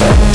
Thank you.